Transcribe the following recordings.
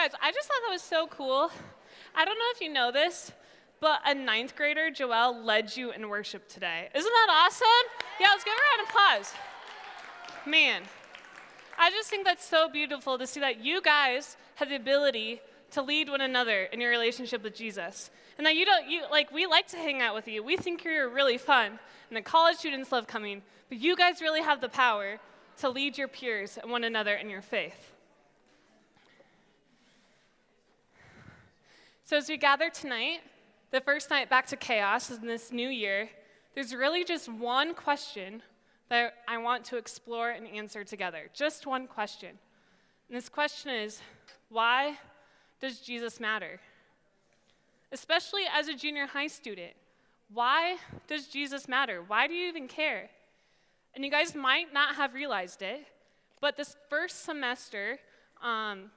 guys, I just thought that was so cool. I don't know if you know this, but a ninth grader, Joelle, led you in worship today. Isn't that awesome? Yeah, let's give her a round of applause. Man, I just think that's so beautiful to see that you guys have the ability to lead one another in your relationship with Jesus. And that you don't, you, like, we like to hang out with you. We think you're really fun. And the college students love coming. But you guys really have the power to lead your peers and one another in your faith. So, as we gather tonight, the first night back to chaos in this new year, there's really just one question that I want to explore and answer together. Just one question. And this question is why does Jesus matter? Especially as a junior high student, why does Jesus matter? Why do you even care? And you guys might not have realized it, but this first semester um,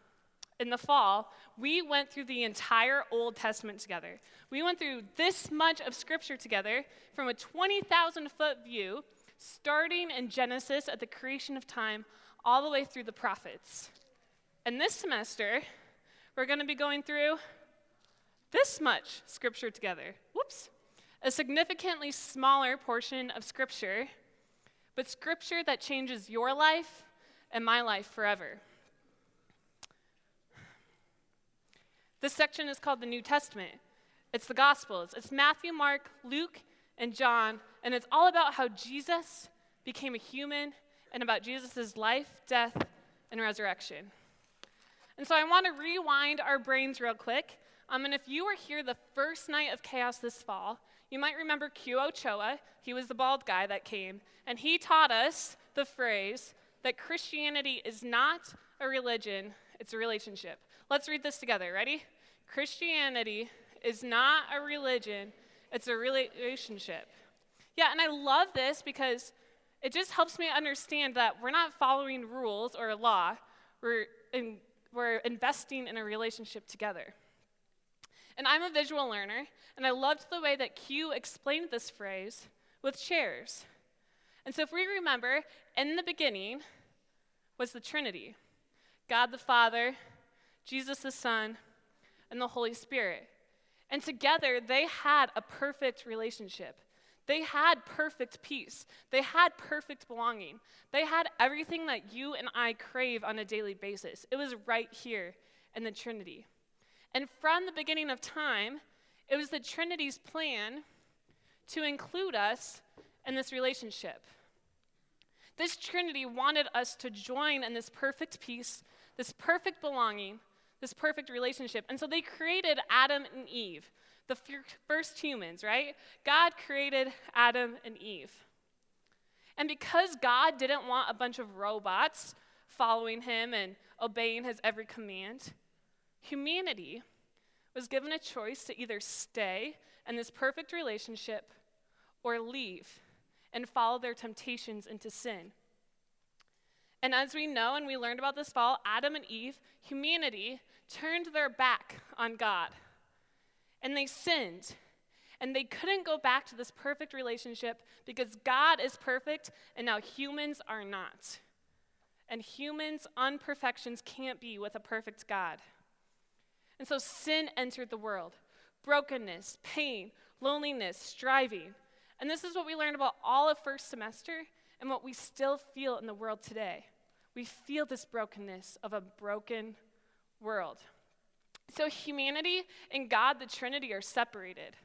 in the fall, we went through the entire Old Testament together. We went through this much of Scripture together from a 20,000 foot view, starting in Genesis at the creation of time, all the way through the prophets. And this semester, we're going to be going through this much Scripture together. Whoops. A significantly smaller portion of Scripture but scripture that changes your life and my life forever. This section is called the New Testament. It's the Gospels. It's Matthew, Mark, Luke, and John, and it's all about how Jesus became a human and about Jesus' life, death, and resurrection. And so I want to rewind our brains real quick. Um, and if you were here the first night of chaos this fall, you might remember Q Ochoa. He was the bald guy that came, and he taught us the phrase that Christianity is not a religion, it's a relationship. Let's read this together. Ready? Christianity is not a religion, it's a relationship. Yeah, and I love this because it just helps me understand that we're not following rules or a law, we're, in, we're investing in a relationship together. And I'm a visual learner, and I loved the way that Q explained this phrase with chairs. And so, if we remember, in the beginning was the Trinity God the Father, Jesus the Son, and the Holy Spirit. And together, they had a perfect relationship. They had perfect peace. They had perfect belonging. They had everything that you and I crave on a daily basis. It was right here in the Trinity. And from the beginning of time, it was the Trinity's plan to include us in this relationship. This Trinity wanted us to join in this perfect peace, this perfect belonging, this perfect relationship. And so they created Adam and Eve, the first humans, right? God created Adam and Eve. And because God didn't want a bunch of robots following him and obeying his every command, humanity was given a choice to either stay in this perfect relationship or leave and follow their temptations into sin. And as we know and we learned about this fall, Adam and Eve, humanity, turned their back on God. And they sinned. And they couldn't go back to this perfect relationship because God is perfect and now humans are not. And humans' unperfections can't be with a perfect God. And so sin entered the world brokenness, pain, loneliness, striving. And this is what we learned about all of first semester and what we still feel in the world today. We feel this brokenness of a broken world. So humanity and God, the Trinity, are separated.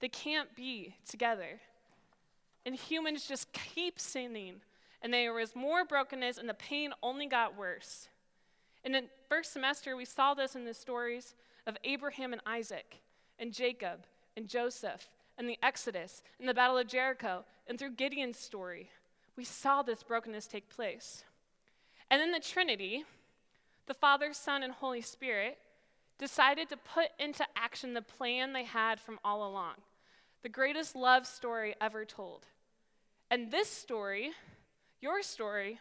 They can't be together. And humans just keep sinning. And there was more brokenness, and the pain only got worse. In the first semester, we saw this in the stories of Abraham and Isaac, and Jacob, and Joseph, and the Exodus, and the Battle of Jericho, and through Gideon's story. We saw this brokenness take place. And then the Trinity, the Father, Son, and Holy Spirit, decided to put into action the plan they had from all along the greatest love story ever told. And this story, your story,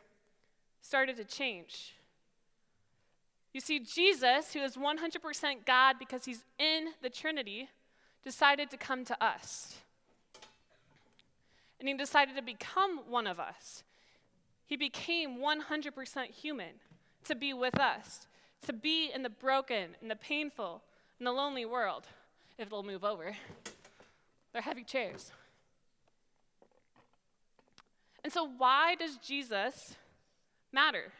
started to change. You see, Jesus, who is 100% God because he's in the Trinity, decided to come to us. And he decided to become one of us. He became 100% human to be with us, to be in the broken, in the painful, in the lonely world. If it'll move over, they're heavy chairs. And so, why does Jesus matter?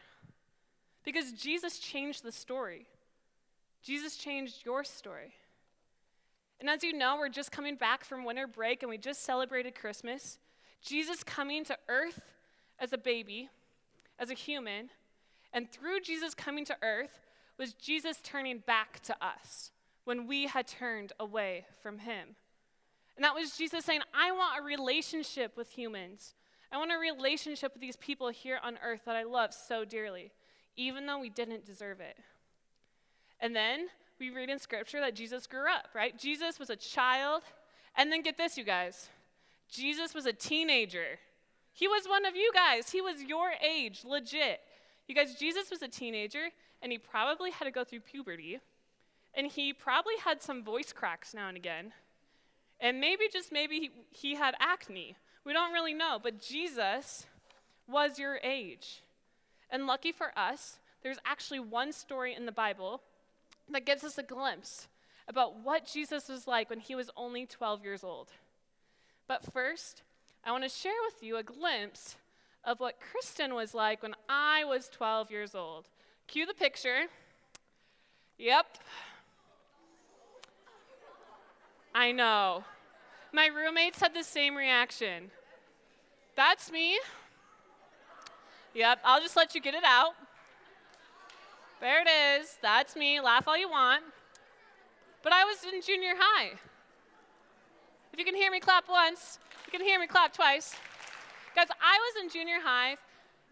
Because Jesus changed the story. Jesus changed your story. And as you know, we're just coming back from winter break and we just celebrated Christmas. Jesus coming to earth as a baby, as a human, and through Jesus coming to earth was Jesus turning back to us when we had turned away from him. And that was Jesus saying, I want a relationship with humans. I want a relationship with these people here on earth that I love so dearly, even though we didn't deserve it. And then we read in scripture that Jesus grew up, right? Jesus was a child. And then get this, you guys Jesus was a teenager. He was one of you guys. He was your age, legit. You guys, Jesus was a teenager, and he probably had to go through puberty, and he probably had some voice cracks now and again. And maybe, just maybe, he, he had acne. We don't really know, but Jesus was your age. And lucky for us, there's actually one story in the Bible that gives us a glimpse about what Jesus was like when he was only 12 years old. But first, I want to share with you a glimpse of what Kristin was like when I was 12 years old. Cue the picture. Yep. I know. My roommates had the same reaction. That's me. Yep, I'll just let you get it out. There it is. That's me. Laugh all you want. But I was in junior high. If you can hear me clap once, you can hear me clap twice. Guys, I was in junior high,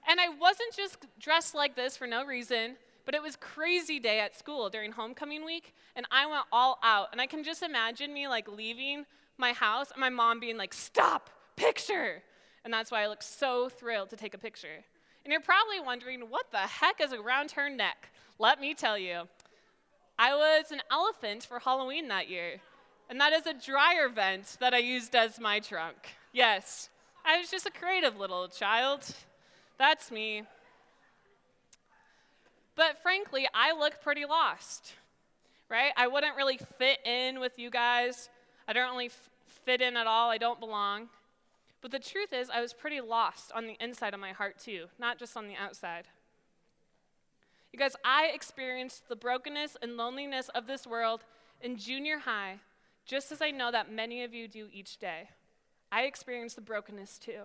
and I wasn't just dressed like this for no reason, but it was crazy day at school during homecoming week, and I went all out. And I can just imagine me like leaving my house, and my mom being like, Stop, picture. And that's why I look so thrilled to take a picture. And you're probably wondering, what the heck is around her neck? Let me tell you. I was an elephant for Halloween that year, and that is a dryer vent that I used as my trunk. Yes, I was just a creative little child. That's me. But frankly, I look pretty lost, right? I wouldn't really fit in with you guys. I don't really f- fit in at all. I don't belong. But the truth is, I was pretty lost on the inside of my heart, too, not just on the outside. You guys, I experienced the brokenness and loneliness of this world in junior high, just as I know that many of you do each day. I experienced the brokenness too.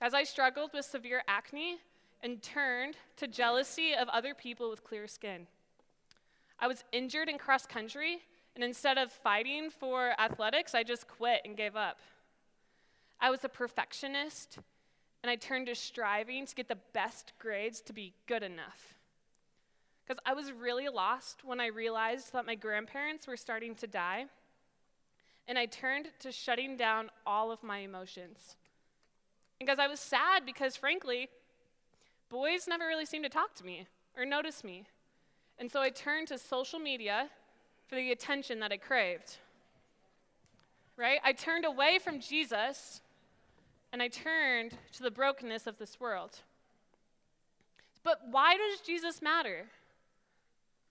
Guys, I struggled with severe acne and turned to jealousy of other people with clear skin. I was injured in cross country, and instead of fighting for athletics, I just quit and gave up. I was a perfectionist, and I turned to striving to get the best grades to be good enough. Because I was really lost when I realized that my grandparents were starting to die, and I turned to shutting down all of my emotions. Because I was sad because, frankly, boys never really seemed to talk to me or notice me. And so I turned to social media for the attention that I craved. Right? I turned away from Jesus and I turned to the brokenness of this world. But why does Jesus matter?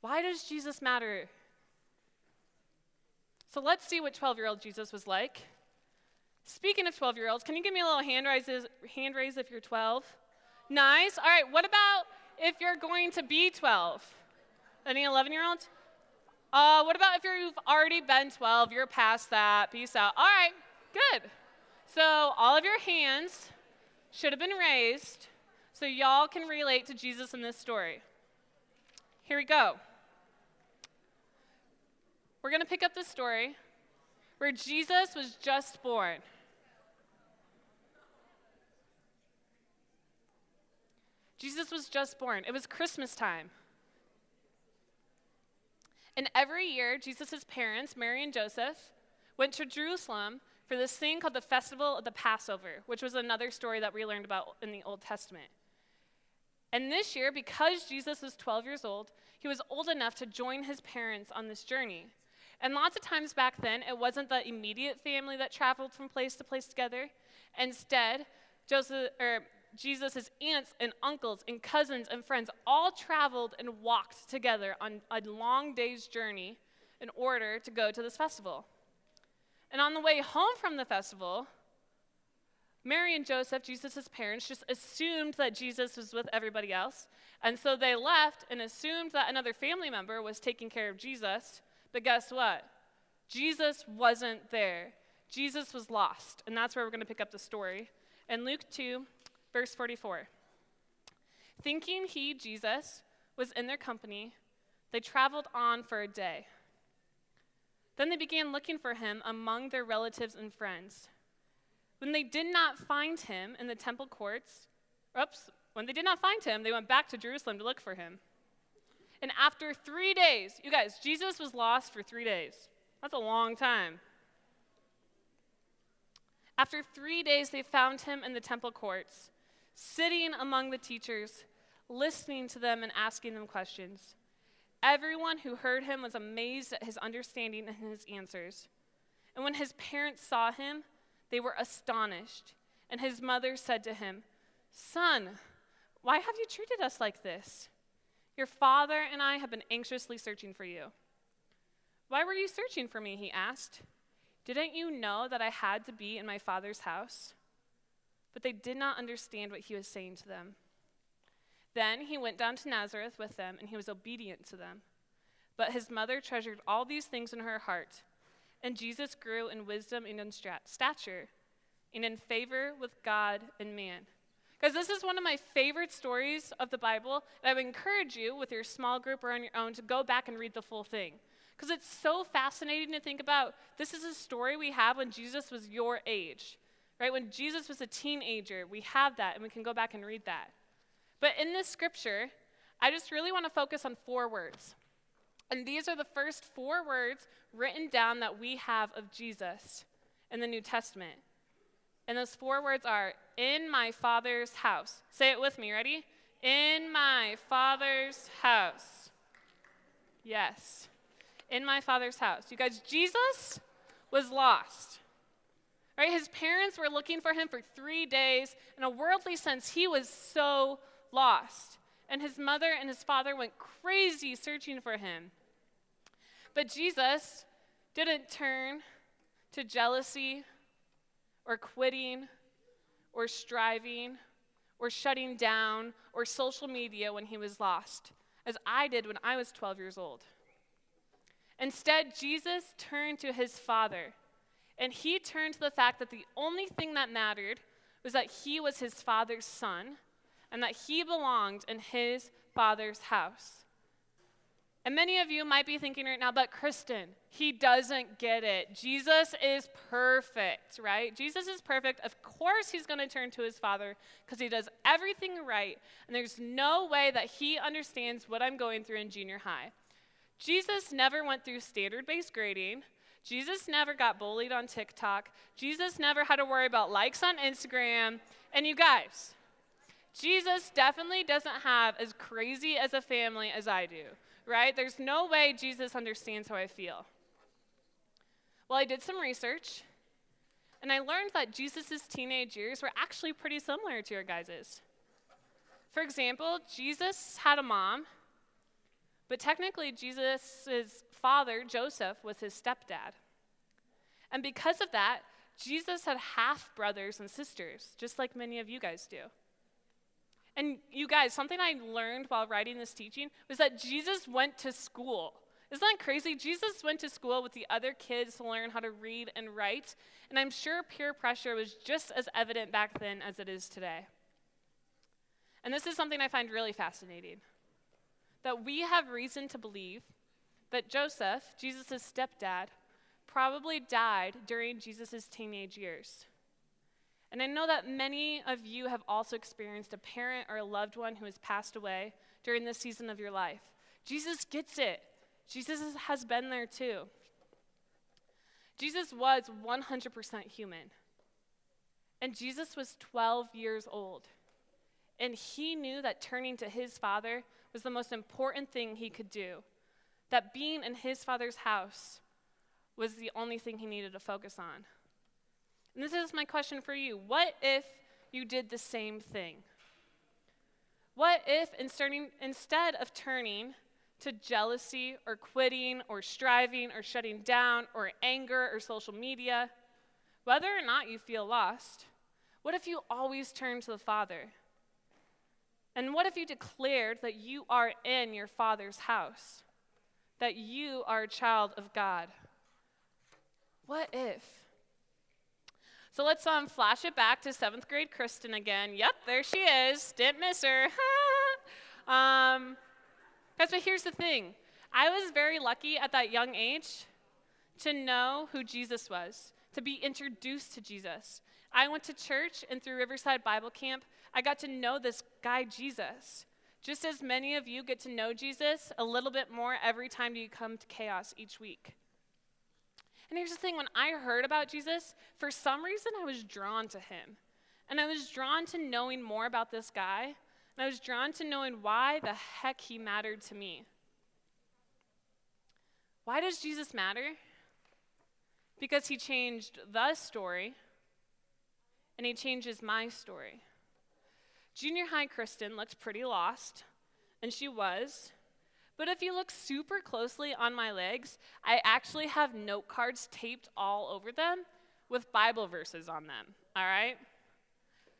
Why does Jesus matter? So let's see what 12 year old Jesus was like. Speaking of 12 year olds, can you give me a little hand raise, hand raise if you're 12? Nice. All right, what about if you're going to be 12? Any 11 year olds? Uh, what about if you've already been 12? You're past that. Peace out. All right, good. So, all of your hands should have been raised so y'all can relate to Jesus in this story. Here we go. We're going to pick up the story where Jesus was just born. Jesus was just born. It was Christmas time. And every year, Jesus' parents, Mary and Joseph, went to Jerusalem for this thing called the Festival of the Passover, which was another story that we learned about in the Old Testament. And this year, because Jesus was 12 years old, he was old enough to join his parents on this journey. And lots of times back then, it wasn't the immediate family that traveled from place to place together. Instead, Joseph or Jesus' aunts and uncles and cousins and friends all traveled and walked together on a long day's journey in order to go to this festival. And on the way home from the festival, Mary and Joseph, Jesus' parents, just assumed that Jesus was with everybody else. And so they left and assumed that another family member was taking care of Jesus. But guess what? Jesus wasn't there. Jesus was lost. And that's where we're going to pick up the story. In Luke 2, verse 44. Thinking he, Jesus, was in their company, they traveled on for a day. Then they began looking for him among their relatives and friends. When they did not find him in the temple courts, oops, when they did not find him, they went back to Jerusalem to look for him. And after three days, you guys, Jesus was lost for three days. That's a long time. After three days, they found him in the temple courts, sitting among the teachers, listening to them and asking them questions. Everyone who heard him was amazed at his understanding and his answers. And when his parents saw him, they were astonished. And his mother said to him, Son, why have you treated us like this? Your father and I have been anxiously searching for you. Why were you searching for me? He asked. Didn't you know that I had to be in my father's house? But they did not understand what he was saying to them. Then he went down to Nazareth with them, and he was obedient to them. But his mother treasured all these things in her heart. And Jesus grew in wisdom and in stature, and in favor with God and man. Because this is one of my favorite stories of the Bible, and I would encourage you, with your small group or on your own, to go back and read the full thing. Because it's so fascinating to think about. This is a story we have when Jesus was your age, right? When Jesus was a teenager, we have that, and we can go back and read that. But in this scripture, I just really want to focus on four words. And these are the first four words written down that we have of Jesus in the New Testament. And those four words are, in my Father's house. Say it with me, ready? In my Father's house. Yes in my father's house. You guys, Jesus was lost. Right? His parents were looking for him for three days. In a worldly sense, he was so lost. And his mother and his father went crazy searching for him. But Jesus didn't turn to jealousy or quitting or striving or shutting down or social media when he was lost, as I did when I was 12 years old. Instead, Jesus turned to his Father, and he turned to the fact that the only thing that mattered was that he was his Father's son and that he belonged in his Father's house. And many of you might be thinking right now, but Kristin, he doesn't get it. Jesus is perfect, right? Jesus is perfect. Of course, he's going to turn to his Father because he does everything right. And there's no way that he understands what I'm going through in junior high. Jesus never went through standard based grading. Jesus never got bullied on TikTok. Jesus never had to worry about likes on Instagram. And you guys, Jesus definitely doesn't have as crazy as a family as I do, right? There's no way Jesus understands how I feel. Well, I did some research, and I learned that Jesus' teenage years were actually pretty similar to your guys's. For example, Jesus had a mom but technically, Jesus' father, Joseph, was his stepdad. And because of that, Jesus had half brothers and sisters, just like many of you guys do. And you guys, something I learned while writing this teaching was that Jesus went to school. Isn't that crazy? Jesus went to school with the other kids to learn how to read and write. And I'm sure peer pressure was just as evident back then as it is today. And this is something I find really fascinating that we have reason to believe that Joseph, Jesus' stepdad, probably died during Jesus' teenage years. And I know that many of you have also experienced a parent or a loved one who has passed away during this season of your life. Jesus gets it. Jesus has been there too. Jesus was 100% human. And Jesus was 12 years old. And he knew that turning to his father was the most important thing he could do. That being in his father's house was the only thing he needed to focus on. And this is my question for you. What if you did the same thing? What if instead of turning to jealousy or quitting or striving or shutting down or anger or social media, whether or not you feel lost, what if you always turn to the Father? And what if you declared that you are in your Father's house? That you are a child of God? What if? So let's um, flash it back to seventh grade Kristin again. Yep, there she is. Didn't miss her. um, guys, but here's the thing I was very lucky at that young age to know who Jesus was, to be introduced to Jesus. I went to church and through Riverside Bible Camp, I got to know this guy, Jesus. Just as many of you get to know Jesus a little bit more every time you come to chaos each week. And here's the thing when I heard about Jesus, for some reason I was drawn to him. And I was drawn to knowing more about this guy. And I was drawn to knowing why the heck he mattered to me. Why does Jesus matter? Because he changed the story and he changes my story. Junior high Kristin looked pretty lost, and she was. But if you look super closely on my legs, I actually have note cards taped all over them with Bible verses on them, all right?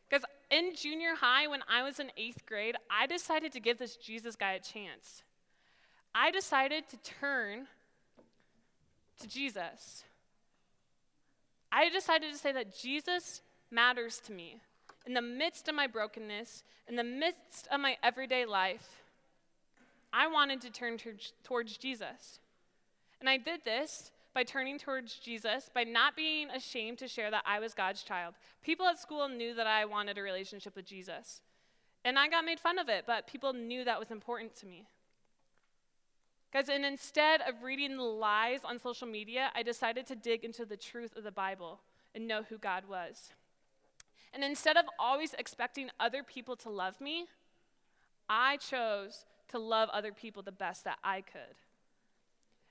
Because in junior high, when I was in eighth grade, I decided to give this Jesus guy a chance. I decided to turn to Jesus. I decided to say that Jesus matters to me. In the midst of my brokenness, in the midst of my everyday life, I wanted to turn to, towards Jesus. And I did this by turning towards Jesus, by not being ashamed to share that I was God's child. People at school knew that I wanted a relationship with Jesus. And I got made fun of it, but people knew that was important to me. Guys, and instead of reading the lies on social media, I decided to dig into the truth of the Bible and know who God was. And instead of always expecting other people to love me, I chose to love other people the best that I could.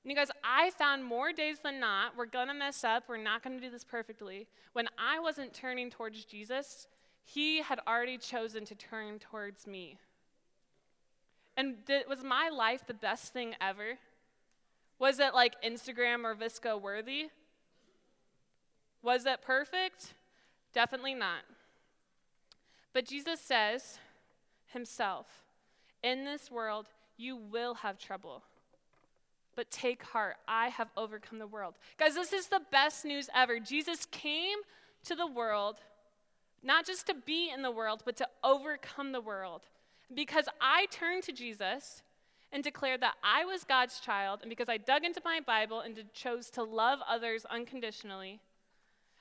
And you guys, I found more days than not, we're gonna mess up, we're not gonna do this perfectly. When I wasn't turning towards Jesus, He had already chosen to turn towards me. And th- was my life the best thing ever? Was it like Instagram or VSCO worthy? Was it perfect? Definitely not. But Jesus says himself, In this world, you will have trouble. But take heart, I have overcome the world. Guys, this is the best news ever. Jesus came to the world, not just to be in the world, but to overcome the world. Because I turned to Jesus and declared that I was God's child, and because I dug into my Bible and chose to love others unconditionally,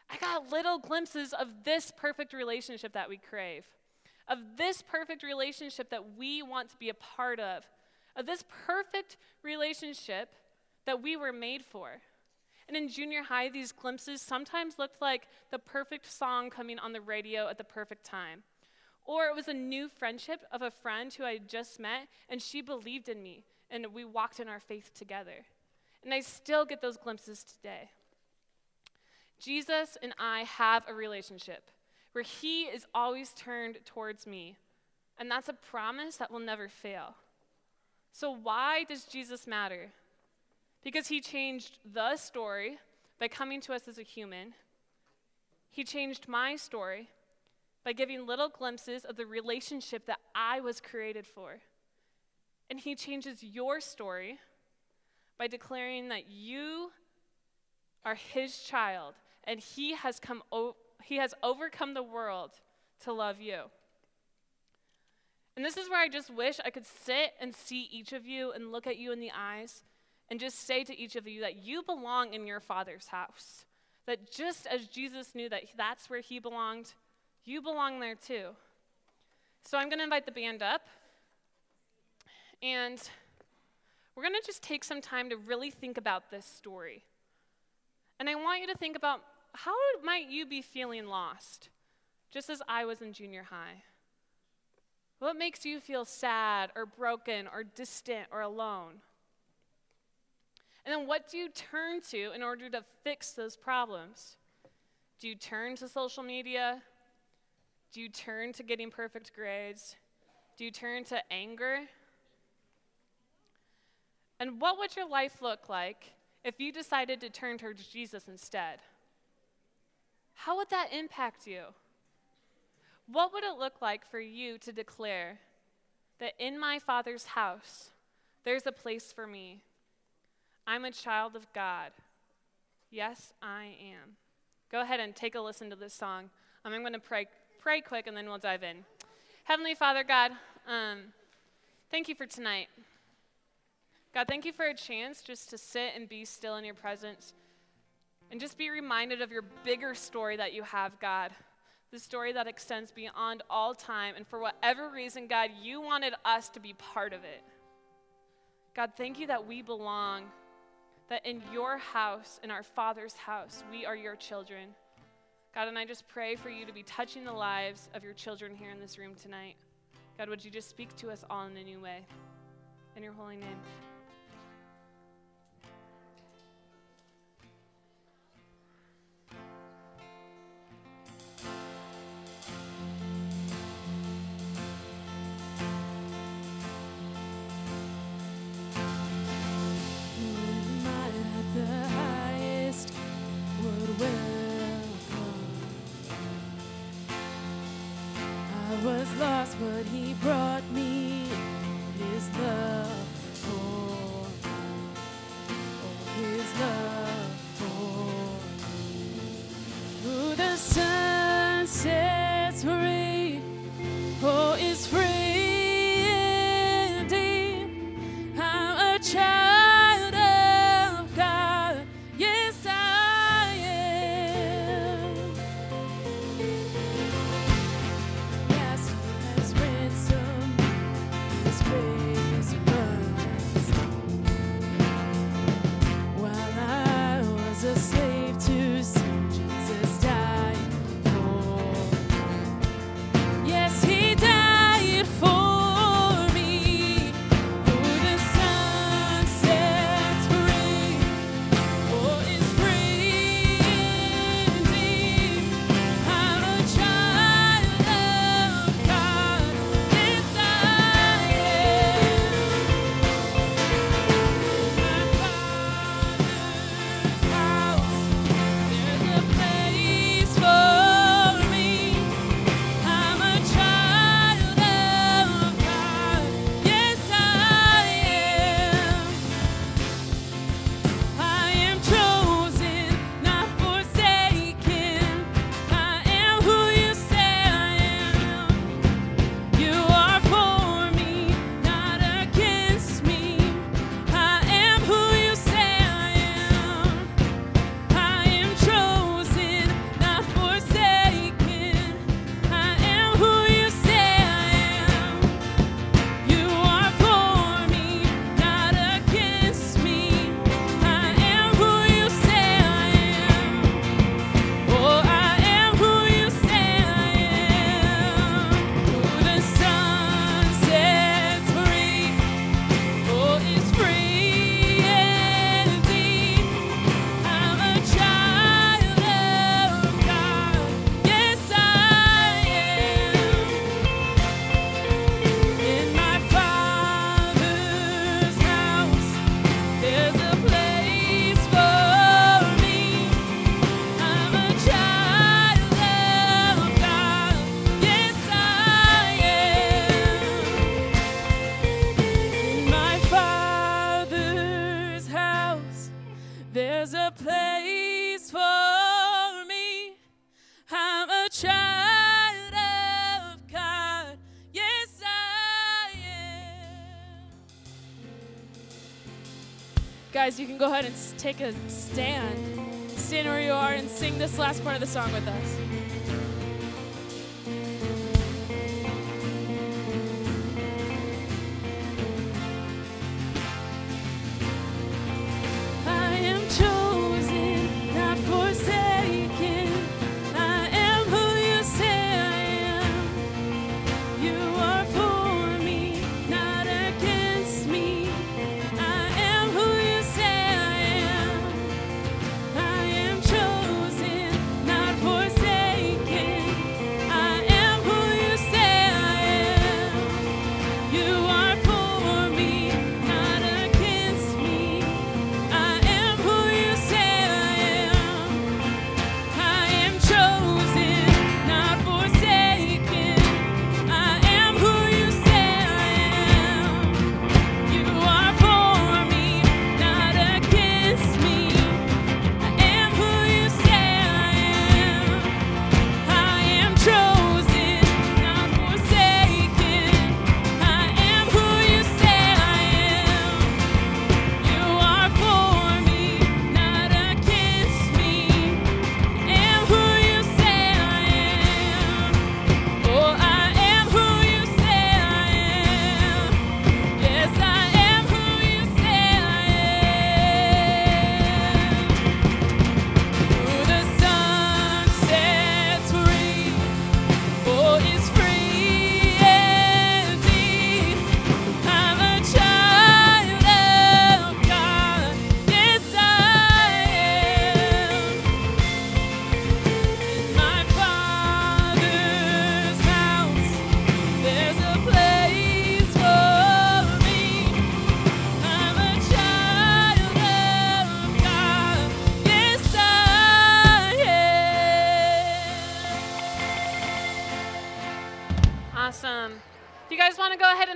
I got little glimpses of this perfect relationship that we crave, of this perfect relationship that we want to be a part of, of this perfect relationship that we were made for. And in junior high, these glimpses sometimes looked like the perfect song coming on the radio at the perfect time. Or it was a new friendship of a friend who I had just met, and she believed in me, and we walked in our faith together. And I still get those glimpses today. Jesus and I have a relationship where He is always turned towards me. And that's a promise that will never fail. So, why does Jesus matter? Because He changed the story by coming to us as a human. He changed my story by giving little glimpses of the relationship that I was created for. And He changes your story by declaring that you are His child and he has come o- he has overcome the world to love you. And this is where I just wish I could sit and see each of you and look at you in the eyes and just say to each of you that you belong in your Father's house. That just as Jesus knew that that's where he belonged, you belong there too. So I'm going to invite the band up. And we're going to just take some time to really think about this story. And I want you to think about how might you be feeling lost, just as I was in junior high? What makes you feel sad or broken or distant or alone? And then what do you turn to in order to fix those problems? Do you turn to social media? Do you turn to getting perfect grades? Do you turn to anger? And what would your life look like if you decided to turn towards Jesus instead? How would that impact you? What would it look like for you to declare that in my Father's house, there's a place for me? I'm a child of God. Yes, I am. Go ahead and take a listen to this song. Um, I'm going to pray, pray quick and then we'll dive in. Heavenly Father, God, um, thank you for tonight. God, thank you for a chance just to sit and be still in your presence and just be reminded of your bigger story that you have, God the story that extends beyond all time. And for whatever reason, God, you wanted us to be part of it. God, thank you that we belong, that in your house, in our Father's house, we are your children. God, and I just pray for you to be touching the lives of your children here in this room tonight. God, would you just speak to us all in a new way? In your holy name. But he brought me his love. Can go ahead and take a stand. Stand where you are and sing this last part of the song with us.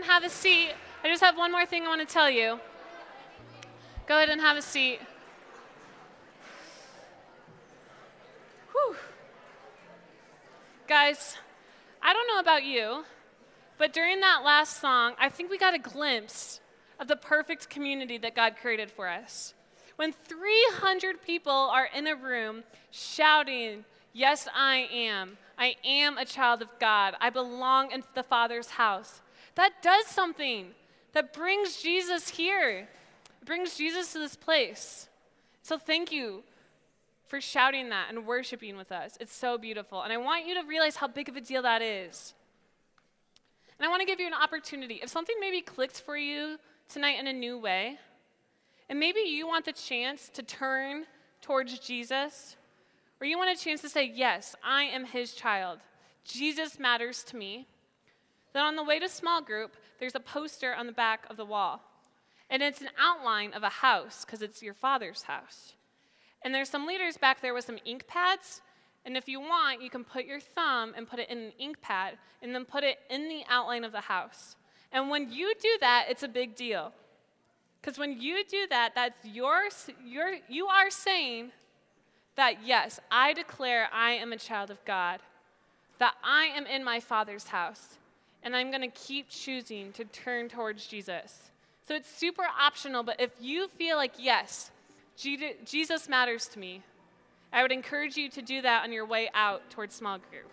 Have a seat. I just have one more thing I want to tell you. Go ahead and have a seat. Whew. Guys, I don't know about you, but during that last song, I think we got a glimpse of the perfect community that God created for us. When 300 people are in a room shouting, Yes, I am. I am a child of God. I belong in the Father's house. That does something. That brings Jesus here. It brings Jesus to this place. So thank you for shouting that and worshiping with us. It's so beautiful. And I want you to realize how big of a deal that is. And I want to give you an opportunity. If something maybe clicked for you tonight in a new way, and maybe you want the chance to turn towards Jesus, or you want a chance to say, Yes, I am his child. Jesus matters to me. Then on the way to small group, there's a poster on the back of the wall. And it's an outline of a house because it's your father's house. And there's some leaders back there with some ink pads. And if you want, you can put your thumb and put it in an ink pad and then put it in the outline of the house. And when you do that, it's a big deal. Because when you do that, that's yours, you're, you are saying that, yes, I declare I am a child of God, that I am in my Father's house, and I'm going to keep choosing to turn towards Jesus. So it's super optional, but if you feel like, yes, Jesus matters to me, I would encourage you to do that on your way out towards small group.